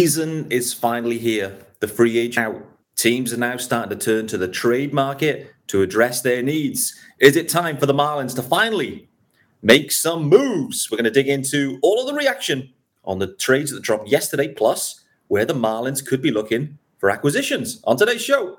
season is finally here. The free agent out. Teams are now starting to turn to the trade market to address their needs. Is it time for the Marlins to finally make some moves? We're going to dig into all of the reaction on the trades that dropped yesterday, plus where the Marlins could be looking for acquisitions on today's show.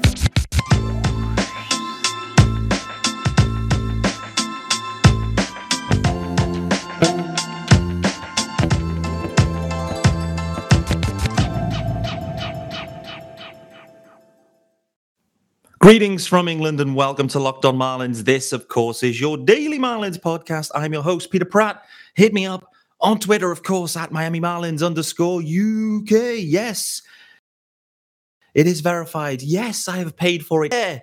Greetings from England and welcome to Locked On Marlins. This, of course, is your daily Marlins podcast. I'm your host, Peter Pratt. Hit me up on Twitter, of course, at Miami Marlins underscore UK. Yes, it is verified. Yes, I have paid for it. Yeah.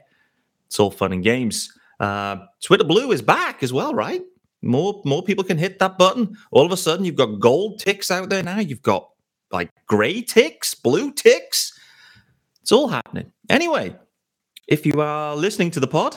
It's all fun and games. Uh, Twitter Blue is back as well, right? More more people can hit that button. All of a sudden, you've got gold ticks out there now. You've got like gray ticks, blue ticks. It's all happening. Anyway, if you are listening to the pod,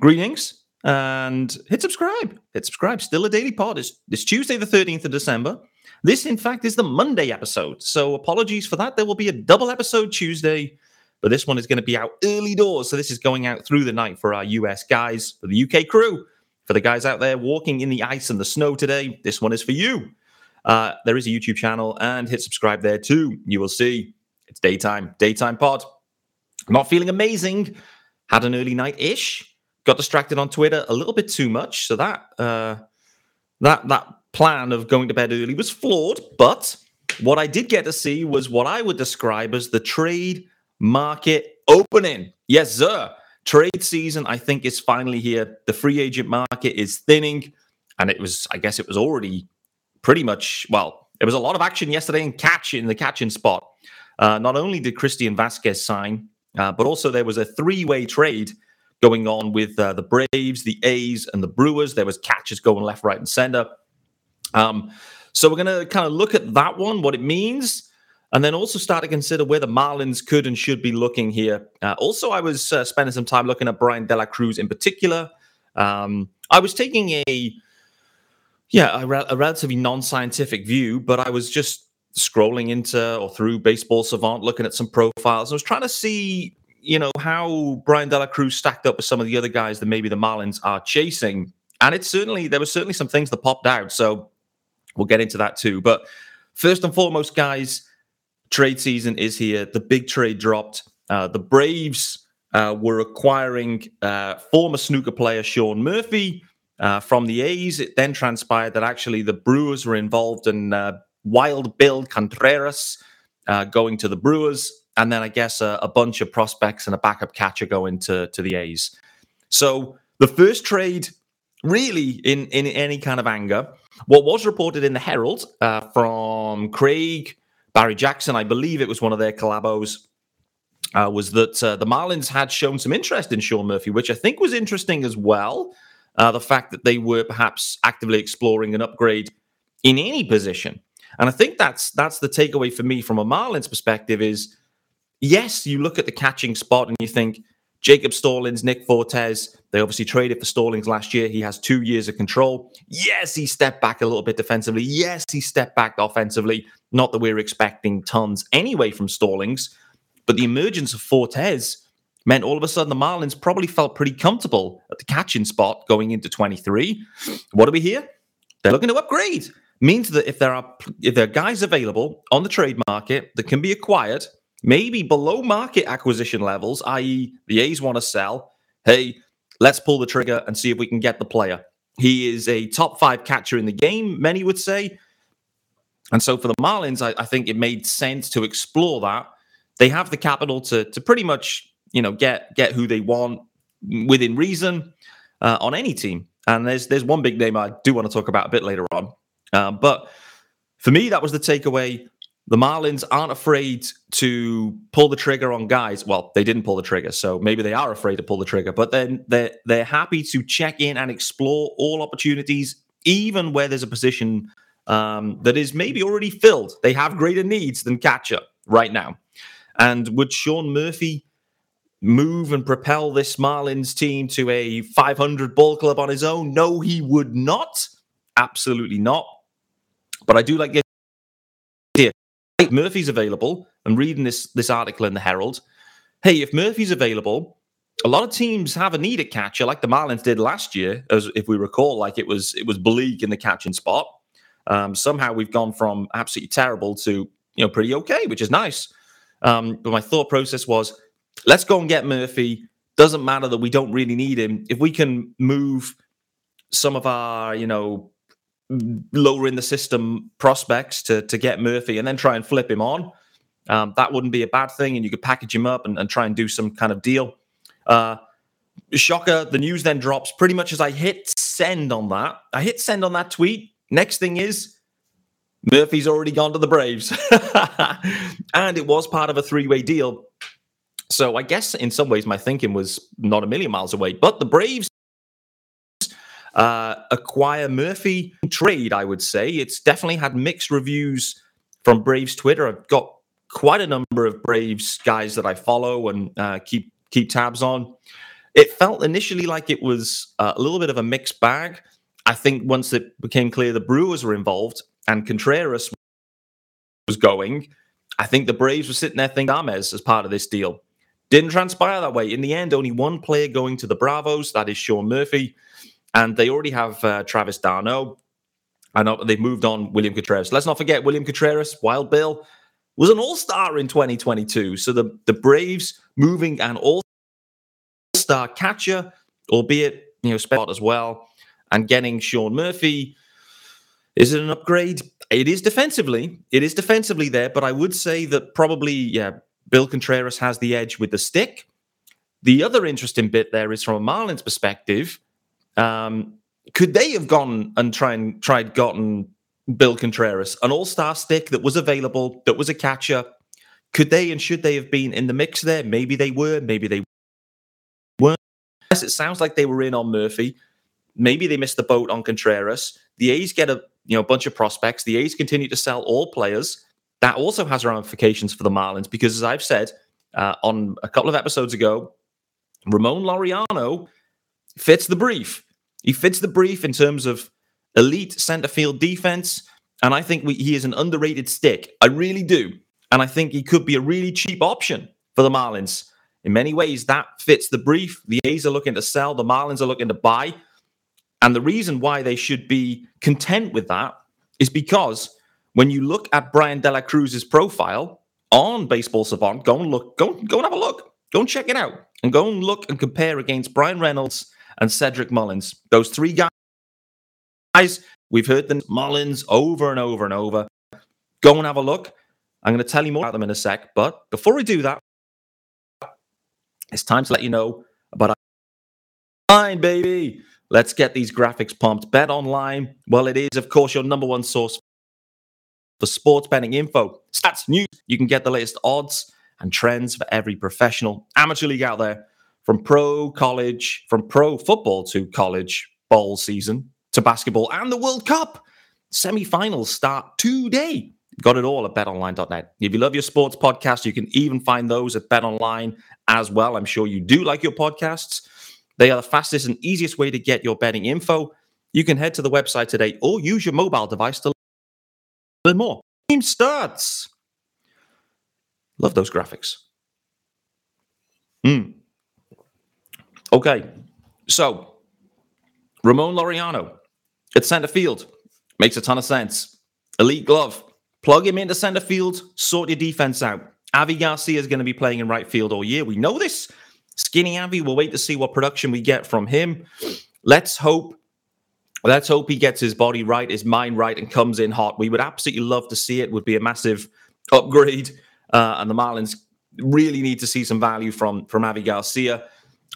greetings and hit subscribe. Hit subscribe. Still a daily pod. It's, it's Tuesday, the 13th of December. This, in fact, is the Monday episode. So apologies for that. There will be a double episode Tuesday, but this one is going to be out early doors. So this is going out through the night for our US guys, for the UK crew, for the guys out there walking in the ice and the snow today. This one is for you. Uh, there is a YouTube channel and hit subscribe there too. You will see it's daytime, daytime pod. Not feeling amazing. Had an early night ish. Got distracted on Twitter a little bit too much. So that uh, that that plan of going to bed early was flawed. But what I did get to see was what I would describe as the trade market opening. Yes, sir. Trade season, I think, is finally here. The free agent market is thinning, and it was, I guess, it was already pretty much well. it was a lot of action yesterday in catch in the catching spot. Uh, not only did Christian Vasquez sign, uh, but also, there was a three way trade going on with uh, the Braves, the A's, and the Brewers. There was catches going left, right, and center. Um, so we're going to kind of look at that one, what it means, and then also start to consider where the Marlins could and should be looking here. Uh, also, I was uh, spending some time looking at Bryan De La Cruz in particular. Um, I was taking a yeah a, re- a relatively non-scientific view, but I was just scrolling into or through Baseball Savant, looking at some profiles. I was trying to see, you know, how Bryan De La Cruz stacked up with some of the other guys that maybe the Marlins are chasing. And it's certainly there were certainly some things that popped out. So we'll get into that too. But first and foremost, guys, trade season is here. The big trade dropped. Uh, the Braves uh, were acquiring uh, former snooker player Sean Murphy. Uh, from the A's, it then transpired that actually the Brewers were involved in uh, Wild Bill Contreras uh, going to the Brewers, and then I guess a, a, bunch of prospects and a backup catcher going to, to the A's. So the first trade, really, in, in any kind of anger, what was reported in the Herald uh, from Craig, Barry Jackson, I believe it was one of their collabos, uh, was that uh, the Marlins had shown some interest in Sean Murphy, which I think was interesting as well. Uh, the fact that they were perhaps actively exploring an upgrade in any position. And I think that's that's the takeaway for me from a Marlins perspective is yes, you look at the catching spot and you think Jacob Stallings, Nick Fortes, they obviously traded for Stallings last year. He has two years of control. Yes, he stepped back a little bit defensively. Yes, he stepped back offensively. Not that we're expecting tons anyway from Stallings, but the emergence of Fortes meant all of a sudden the Marlins probably felt pretty comfortable at the catching spot going into 23. What do we hear? They're looking to upgrade means that if there are if there are guys available on the trade market that can be acquired, maybe below market acquisition levels, i.e., the A's want to sell, hey, let's pull the trigger and see if we can get the player. He is a top five catcher in the game, many would say. And so for the Marlins, I, I think it made sense to explore that. They have the capital to to pretty much you know get get who they want within reason uh, on any team. And there's there's one big name I do want to talk about a bit later on. Um, but for me, that was the takeaway. The Marlins aren't afraid to pull the trigger on guys. Well, they didn't pull the trigger, so maybe they are afraid to pull the trigger. But then they're they're happy to check in and explore all opportunities, even where there's a position um, that is maybe already filled. They have greater needs than catcher right now. And would Sean Murphy move and propel this Marlins team to a 500 ball club on his own? No, he would not. Absolutely not. But I do like the idea. Murphy's available. I'm reading this this article in the Herald. Hey, if Murphy's available, a lot of teams have a need at catcher, like the Marlins did last year, as if we recall, like it was it was bleak in the catching spot. Um, somehow we've gone from absolutely terrible to you know pretty okay, which is nice. Um, but my thought process was, let's go and get Murphy. Doesn't matter that we don't really need him. If we can move some of our, you know, lower in the system prospects to to get Murphy and then try and flip him on, um, that wouldn't be a bad thing. And you could package him up and, and try and do some kind of deal. Uh, shocker, the news then drops pretty much as I hit send on that. I hit send on that tweet. Next thing is Murphy's already gone to the Braves. and it was part of a three way deal. So I guess in some ways my thinking was not a million miles away. But the Braves uh, acquire Murphy trade, I would say. It's definitely had mixed reviews from Braves Twitter. I've got quite a number of Braves guys that I follow and uh, keep keep tabs on. It felt initially like it was uh, a little bit of a mixed bag. I think once it became clear the Brewers were involved and Contreras was going, I think the Braves were sitting there thinking Armez as part of this deal. Didn't transpire that way. In the end, only one player going to the Bravos, that is Sean Murphy. And they already have uh, Travis d'Arnaud. I know they've moved on William Contreras. Let's not forget William Contreras, Wild Bill, was an all-star in 2022. So the, the Braves moving an all-star catcher, albeit you know spot as well, and getting Sean Murphy. Is it an upgrade? It is defensively. It is defensively there, but I would say that probably, yeah, Bill Contreras has the edge with the stick. The other interesting bit there is from a Marlins perspective. Um, could they have gone and try and tried gotten Bill Contreras, an all-star stick that was available, that was a catcher? Could they and should they have been in the mix there? Maybe they were, maybe they weren't. Yes, it sounds like they were in on Murphy. Maybe they missed the boat on Contreras. The A's get a you know bunch of prospects. The A's continue to sell all players. That also has ramifications for the Marlins because, as I've said uh, on a couple of episodes ago, Ramon Laureano fits the brief. He fits the brief in terms of elite center field defense, and I think we, he is an underrated stick. I really do, and I think he could be a really cheap option for the Marlins. In many ways, that fits the brief. The A's are looking to sell, the Marlins are looking to buy. And the reason why they should be content with that is because when you look at Bryan De La Cruz's profile on Baseball Savant, go and look, go, go and have a look, go and check it out, and go and look and compare against Bryan Reynolds and Cedric Mullins. Those three guys, we've heard the Mullins over and over and over. Go and have a look. I'm going to tell you more about them in a sec. But before we do that, it's time to let you know about our baby. Let's get these graphics pumped. Bet online, well, it is, of course, your number one source for sports betting info, stats, news. You can get the latest odds and trends for every professional amateur league out there, from pro college, from pro football to college bowl season to basketball and the World Cup. Semi-finals start today. Got it all at betonline.net. If you love your sports podcast, you can even find those at betonline as well. I'm sure you do like your podcasts. They are the fastest and easiest way to get your betting info. You can head to the website today or use your mobile device to learn more. Team starts. Love those graphics. Hmm. Okay. So, Ramon Laureano at center field makes a ton of sense. Elite glove. Plug him into center field, sort your defense out. Avi Garcia is going to be playing in right field all year. We know this. Skinny Avi, we'll wait to see what production we get from him. Let's hope. Let's hope he gets his body right, his mind right, and comes in hot. We would absolutely love to see it. Would be a massive upgrade, uh, and the Marlins really need to see some value from from Avi Garcia.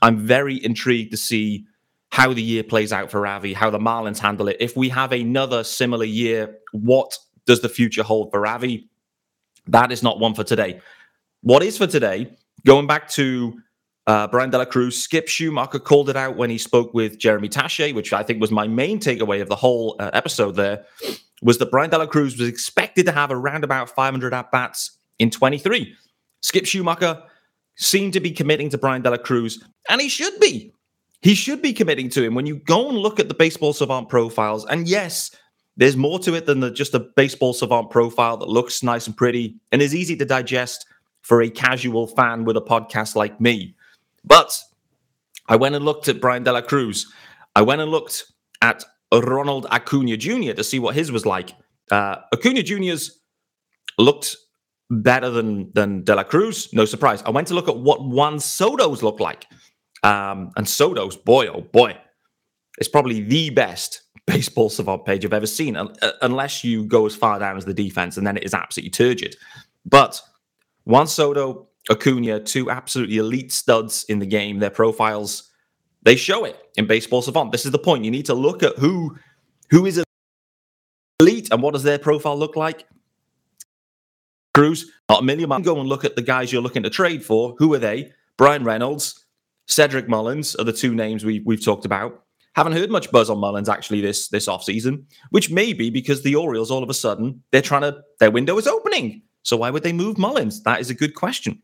I'm very intrigued to see how the year plays out for Avi, how the Marlins handle it. If we have another similar year, what does the future hold for Avi? That is not one for today. What is for today? Going back to uh, Bryan De La Cruz, Skip Schumaker called it out when he spoke with Jeremy Taché, which I think was my main takeaway of the whole uh, episode there, was that Bryan De La Cruz was expected to have around about 500 at bats in 23. Skip Schumaker seemed to be committing to Bryan De La Cruz, and he should be. He should be committing to him. When you go and look at the baseball savant profiles, and yes, there's more to it than the, just a baseball savant profile that looks nice and pretty and is easy to digest for a casual fan with a podcast like me. But I went and looked at Bryan De La Cruz. I went and looked at Ronald Acuna Jr. to see what his was like. Uh, Acuna Jr.'s looked better than than De La Cruz. No surprise. I went to look at what Juan Soto's looked like. Um, and Soto's, boy, oh boy, it's probably the best baseball savant page I've ever seen, uh, unless you go as far down as the defense, and then it is absolutely turgid. But Juan Soto, Acuna, two absolutely elite studs in the game. Their profiles, they show it in baseball savant. This is the point. You need to look at who who is elite and what does their profile look like. Cruz, not a million miles. Go and look at the guys you're looking to trade for. Who are they? Bryan Reynolds, Cedric Mullins are the two names we, we've talked about. Haven't heard much buzz on Mullins actually this this offseason, which may be because the Orioles all of a sudden they're trying to their window is opening. So why would they move Mullins? That is a good question.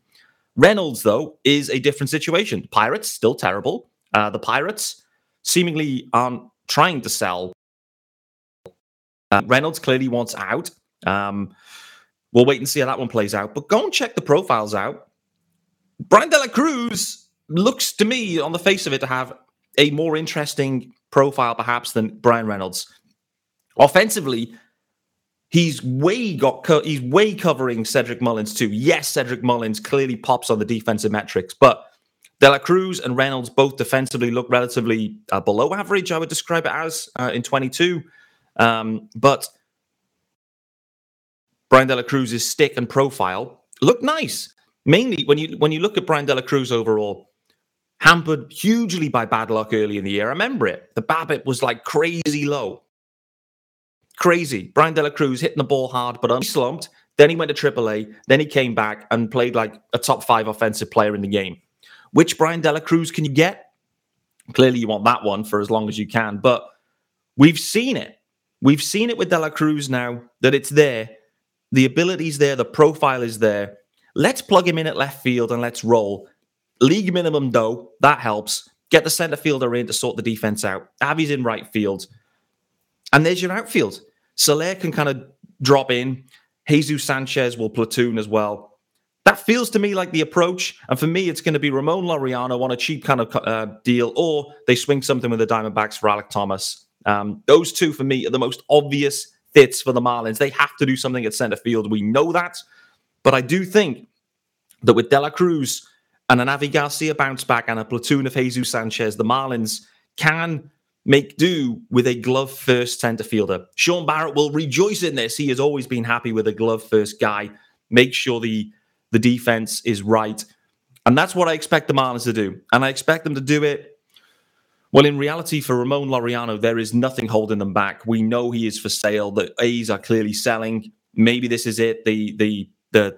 Reynolds, though, is a different situation. Pirates still terrible. Uh, the Pirates seemingly aren't trying to sell. Uh, Reynolds clearly wants out. Um, we'll wait and see how that one plays out. But go and check the profiles out. Bryan De La Cruz looks to me, on the face of it, to have a more interesting profile, perhaps, than Bryan Reynolds. Offensively, he's way got co- he's way covering Cedric Mullins too. Yes, Cedric Mullins clearly pops on the defensive metrics, but De La Cruz and Reynolds both defensively look relatively uh, below average. I would describe it as uh, in 22, um, but Bryan De La Cruz's stick and profile look nice. Mainly when you when you look at Bryan De La Cruz overall, hampered hugely by bad luck early in the year. I remember it. The BABIP was like crazy low. Crazy. Bryan De La Cruz hitting the ball hard, but he slumped. Then he went to AAA. Then he came back and played like a top five offensive player in the game. Which Bryan De La Cruz can you get? Clearly, you want that one for as long as you can. But we've seen it. We've seen it with Dela Cruz now that it's there. The ability's there. The profile is there. Let's plug him in at left field and let's roll. League minimum, though, that helps. Get the center fielder in to sort the defense out. Avi's in right field. And there's your outfield. Soler can kind of drop in. Jesus Sanchez will platoon as well. That feels to me like the approach. And for me, it's going to be Ramon Laureano on a cheap kind of uh, deal, or they swing something with the Diamondbacks for Alek Thomas. Um, those two, for me, are the most obvious fits for the Marlins. They have to do something at center field. We know that. But I do think that with De La Cruz and an Avi Garcia bounce back and a platoon of Jesus Sanchez, the Marlins can make do with a glove first center fielder. Sean Barrett will rejoice in this. He has always been happy with a glove first guy. Make sure the the defense is right. And that's what I expect the Marlins to do. And I expect them to do it. Well, in reality, for Ramon Laureano, there is nothing holding them back. We know he is for sale. The A's are clearly selling. Maybe this is it. The the the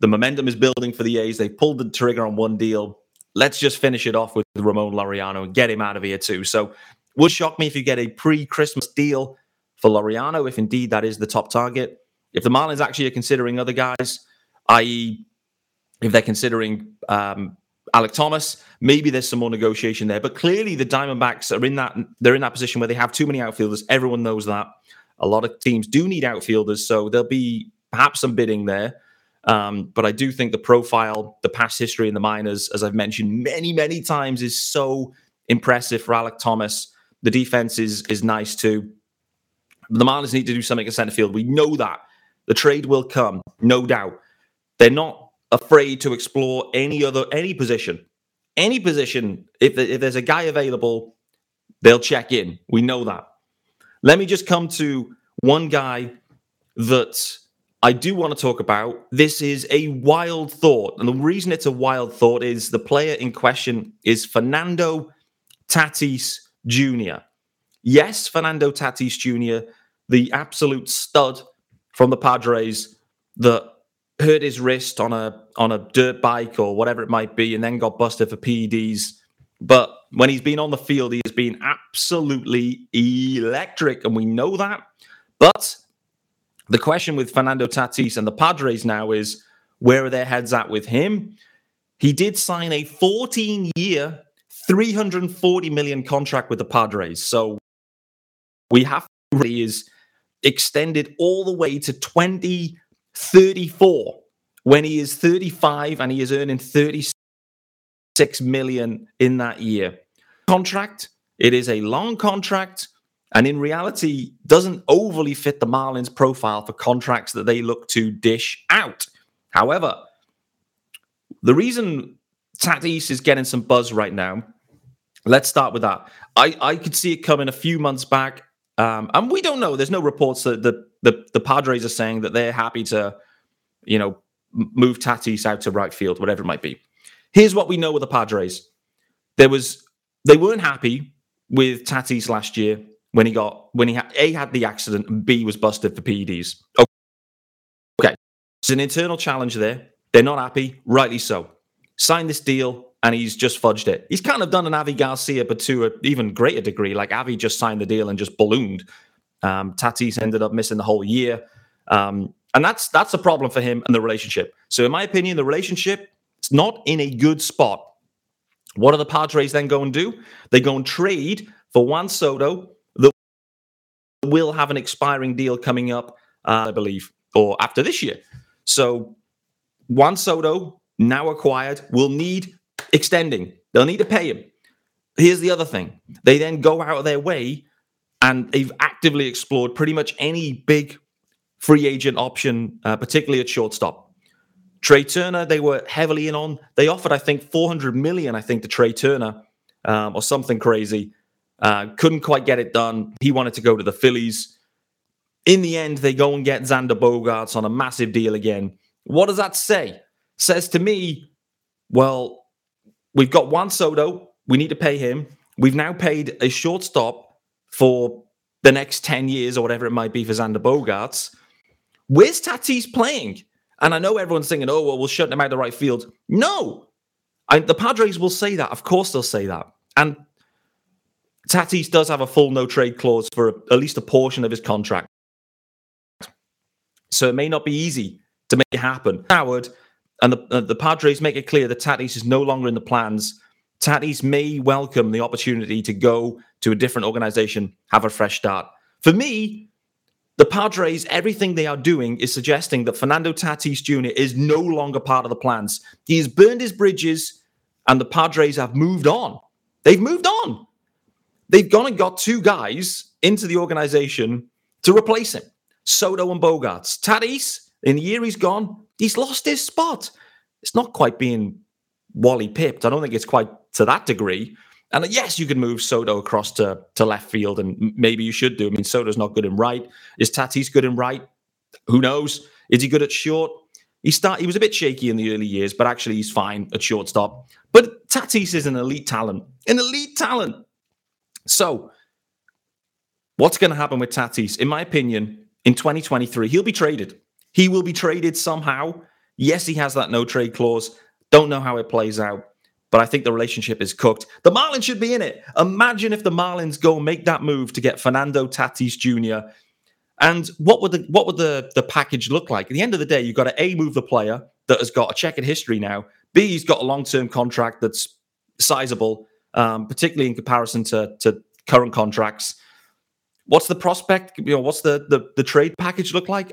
the momentum is building for the A's. They pulled the trigger on one deal. Let's just finish it off with Ramon Laureano and get him out of here too. So would shock me if you get a pre-Christmas deal for Laureano, if indeed that is the top target. If the Marlins actually are considering other guys, i.e., if they're considering um, Alek Thomas, maybe there's some more negotiation there. But clearly, the Diamondbacks are in that they're in that position where they have too many outfielders. Everyone knows that. A lot of teams do need outfielders, so there'll be perhaps some bidding there. Um, but I do think the profile, the past history in the minors, as I've mentioned many, many times, is so impressive for Alek Thomas. The defense is is nice too. The Marlins need to do something in center field. We know that the trade will come, no doubt. They're not afraid to explore any other any position, any position. If if there's a guy available, they'll check in. We know that. Let me just come to one guy that I do want to talk about. This is a wild thought. And the reason it's a wild thought is the player in question is Fernando Tatis Jr. Yes, Fernando Tatis Jr., the absolute stud from the Padres that hurt his wrist on a on a dirt bike or whatever it might be, and then got busted for PEDs. But when he's been on the field, he has been absolutely electric, and we know that. But the question with Fernando Tatis and the Padres now is where are their heads at with him? He did sign a 14 year, 340 million contract with the Padres. So we have he is extended all the way to 2034 when he is 35 and he is earning 36 million in that year. Contract, it is a long contract and in reality doesn't overly fit the Marlins profile for contracts that they look to dish out. However, the reason Tatis is getting some buzz right now, let's start with that. I, I could see it coming a few months back. Um, and we don't know. There's no reports that the, the, the Padres are saying that they're happy to, you know, move Tatis out to right field, whatever it might be. Here's what we know with the Padres. There was they weren't happy with Tatis last year when he got when he had A had the accident and B was busted for PEDs. Okay. It's an internal challenge there. They're not happy, rightly so. Signed this deal and he's just fudged it. He's kind of done an Avi Garcia, but to an even greater degree. Like Avi just signed the deal and just ballooned. Um, Tatis ended up missing the whole year. Um, and that's that's a problem for him and the relationship. So, in my opinion, the relationship is not in a good spot. What do the Padres then go and do? They go and trade for Juan Soto that will have an expiring deal coming up, uh, I believe, or after this year. So Juan Soto, now acquired, will need extending. They'll need to pay him. Here's the other thing they then go out of their way and they've actively explored pretty much any big free agent option, uh, particularly at shortstop. Trea Turner, they were heavily in on. They offered, I think, 400 million, I think, to Trea Turner um, or something crazy. Uh, couldn't quite get it done. He wanted to go to the Phillies. In the end, they go and get Xander Bogaerts on a massive deal again. What does that say? Says to me, well, we've got Juan Soto. We need to pay him. We've now paid a shortstop for the next 10 years or whatever it might be for Xander Bogaerts. Where's Tatis playing? And I know everyone's thinking, oh, well, we'll shut him out the right field. No. I, the Padres will say that. Of course, they'll say that. And Tatis does have a full no trade clause for a, at least a portion of his contract. So it may not be easy to make it happen. Howard and the, uh, the Padres make it clear that Tatis is no longer in the plans. Tatis may welcome the opportunity to go to a different organization, have a fresh start. For me, the Padres, everything they are doing is suggesting that Fernando Tatis Jr. is no longer part of the plans. He has burned his bridges, and the Padres have moved on. They've moved on. They've gone and got two guys into the organization to replace him Soto and Bogaerts. Tatis, in the year he's gone, he's lost his spot. It's not quite being Wally pipped. I don't think it's quite to that degree. And uh, yes, you can move Soto across to, to left field, and maybe you should do. I mean, Soto's not good in right. Is Tatis good in right? Who knows? Is he good at short? He start he was a bit shaky in the early years, but actually he's fine at shortstop. But Tatis is an elite talent, an elite talent. So, what's going to happen with Tatis? In my opinion, in 2023, he'll be traded. He will be traded somehow. Yes, he has that no trade clause. Don't know how it plays out, but I think the relationship is cooked. The Marlins should be in it. Imagine if the Marlins go make that move to get Fernando Tatis Jr. And what would the what would the, the package look like? At the end of the day, you've got to A move the player that has got a checkered history now. B, he's got a long-term contract that's sizable, um, particularly in comparison to, to current contracts. What's the prospect? You know, what's the, the the trade package look like?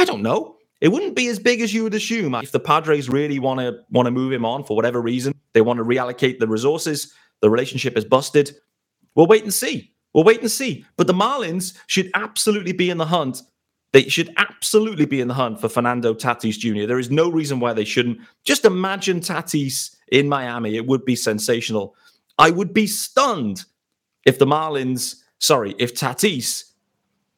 I don't know. It wouldn't be as big as you would assume if the Padres really want to want to move him on for whatever reason. They want to reallocate the resources. The relationship is busted. We'll wait and see. We'll wait and see. But the Marlins should absolutely be in the hunt. They should absolutely be in the hunt for Fernando Tatis Jr. There is no reason why they shouldn't. Just imagine Tatis in Miami. It would be sensational. I would be stunned if the Marlins, sorry, if Tatis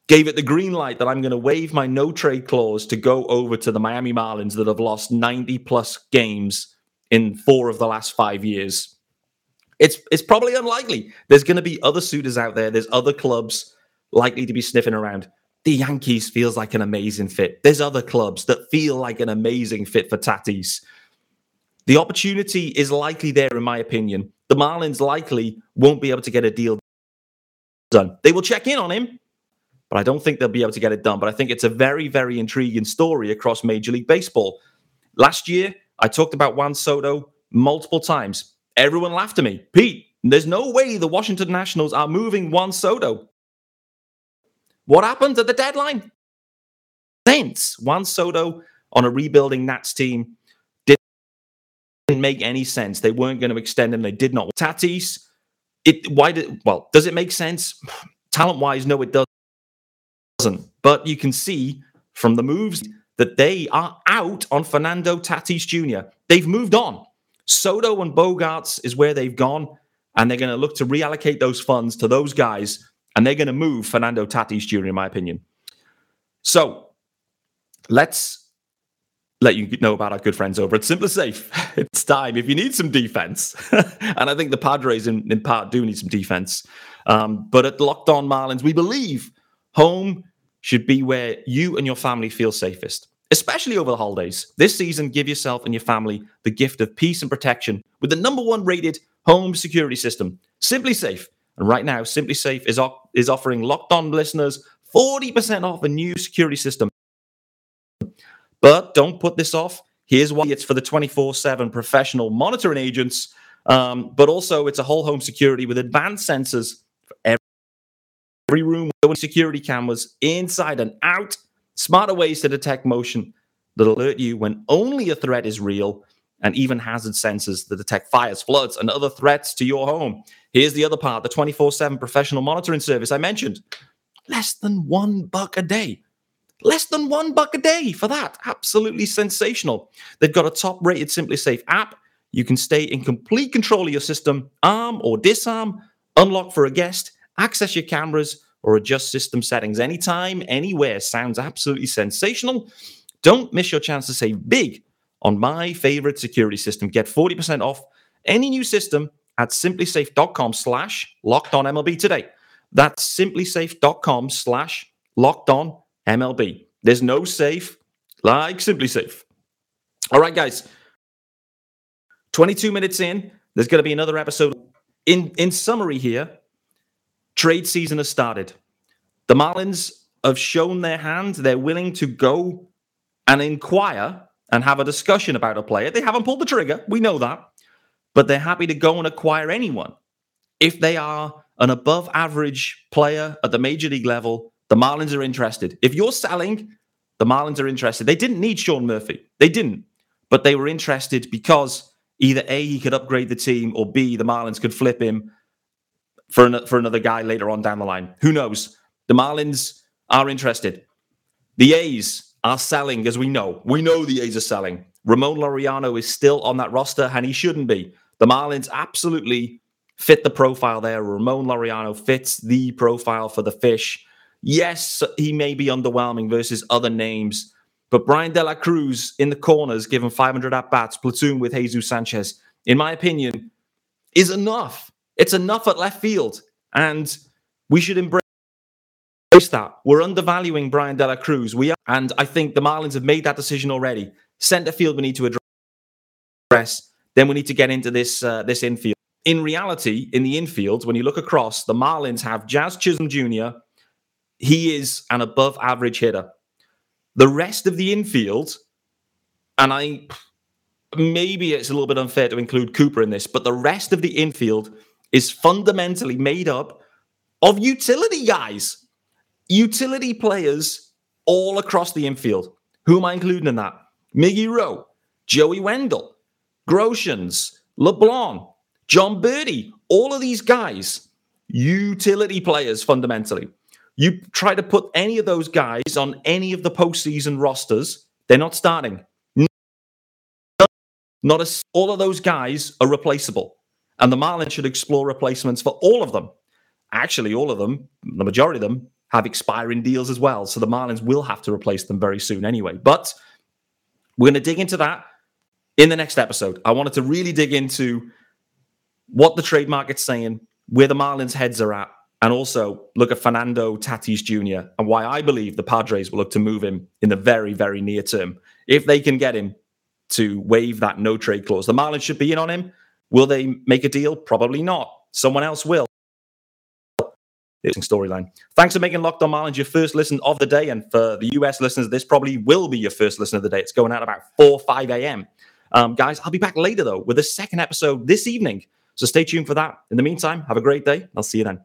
gave it the green light that I'm going to waive my no trade clause to go over to the Miami Marlins that have lost 90 plus games in four of the last five years. It's it's probably unlikely. There's going to be other suitors out there. There's other clubs likely to be sniffing around. The Yankees feels like an amazing fit. There's other clubs that feel like an amazing fit for Tatis. The opportunity is likely there, in my opinion. The Marlins likely won't be able to get a deal done. They will check in on him, but I don't think they'll be able to get it done. But I think it's a very, very intriguing story across Major League Baseball. Last year, I talked about Juan Soto multiple times. Everyone laughed at me. Pete, there's no way the Washington Nationals are moving Juan Soto. What happened at the deadline? Sense. Juan Soto on a rebuilding Nats team didn't make any sense. They weren't going to extend him. They did not. Tatis, it why did well, does it make sense? Talent wise, no, it doesn't. But you can see from the moves that they are out on Fernando Tatis Jr. They've moved on. Soto and Bogaerts is where they've gone, and they're going to look to reallocate those funds to those guys, and they're going to move Fernando Tatis Jr., in my opinion. So let's let you know about our good friends over at SimpliSafe. It's time if you need some defense, and I think the Padres in, in part do need some defense. Um, but at Locked On Marlins, we believe home should be where you and your family feel safest, especially over the holidays. This season, give yourself and your family the gift of peace and protection with the number one rated home security system, SimpliSafe. And right now, SimpliSafe is, is offering Locked On listeners 40% off a new security system. But don't put this off. Here's why it's for the 24 7 professional monitoring agents, um, but also it's a whole home security with advanced sensors for every, room with security cameras inside and out, smarter ways to detect motion that alert you when only a threat is real, and even hazard sensors that detect fires, floods, and other threats to your home. Here's the other part the 24 7 professional monitoring service I mentioned. Less than one buck a day. Less than one buck a day for that. Absolutely sensational. They've got a top rated SimpliSafe app. You can stay in complete control of your system, arm or disarm, unlock for a guest, access your cameras, or adjust system settings anytime, anywhere. Sounds absolutely sensational. Don't miss your chance to save big on my favorite security system. Get 40% off any new system at simplisafe.com slash locked on MLB today. That's simplisafe.com slash locked on MLB. There's no safe like SimpliSafe. All right, guys. 22 minutes in, there's going to be another episode. In in summary here, trade season has started. The Marlins have shown their hand. They're willing to go and inquire and have a discussion about a player. They haven't pulled the trigger. We know that. But they're happy to go and acquire anyone if they are an above average player at the major league level the Marlins are interested. If you're selling, the Marlins are interested. They didn't need Sean Murphy. They didn't. But they were interested because either A, he could upgrade the team, or B, the Marlins could flip him for, an, for another guy later on down the line. Who knows? The Marlins are interested. The A's are selling, as we know. We know the A's are selling. Ramon Laureano is still on that roster, and he shouldn't be. The Marlins absolutely fit the profile there. Ramon Laureano fits the profile for the fish. Yes, he may be underwhelming versus other names, but Bryan De La Cruz in the corners, given 500 at bats, platoon with Jesus Sanchez, in my opinion, is enough. It's enough at left field, and we should embrace that. We're undervaluing Bryan De La Cruz. We are, and I think the Marlins have made that decision already. Center field, we need to address. Then we need to get into this uh, this infield. In reality, in the infield, when you look across, the Marlins have Jazz Chisholm Jr., he is an above average hitter. The rest of the infield, and I maybe it's a little bit unfair to include Cooper in this, but the rest of the infield is fundamentally made up of utility guys, utility players all across the infield. Who am I including in that? Miggy Rowe, Joey Wendle, Groshans, LeBlanc, Jon Berti, all of these guys, utility players fundamentally. You try to put any of those guys on any of the postseason rosters, they're not starting. Not a, all of those guys are replaceable. And the Marlins should explore replacements for all of them. Actually, all of them, the majority of them, have expiring deals as well. So the Marlins will have to replace them very soon anyway. But we're going to dig into that in the next episode. I wanted to really dig into what the trade market's saying, where the Marlins' heads are at, and also look at Fernando Tatis Jr. and why I believe the Padres will look to move him in the very, very near term. If they can get him to waive that no trade clause, the Marlins should be in on him. Will they make a deal? Probably not. Someone else will. Interesting storyline. Thanks for making Locked On Marlins your first listen of the day. And for the US listeners, this probably will be your first listen of the day. It's going out about 4 5 a.m. Um, guys, I'll be back later, though, with a second episode this evening. So stay tuned for that. In the meantime, have a great day. I'll see you then.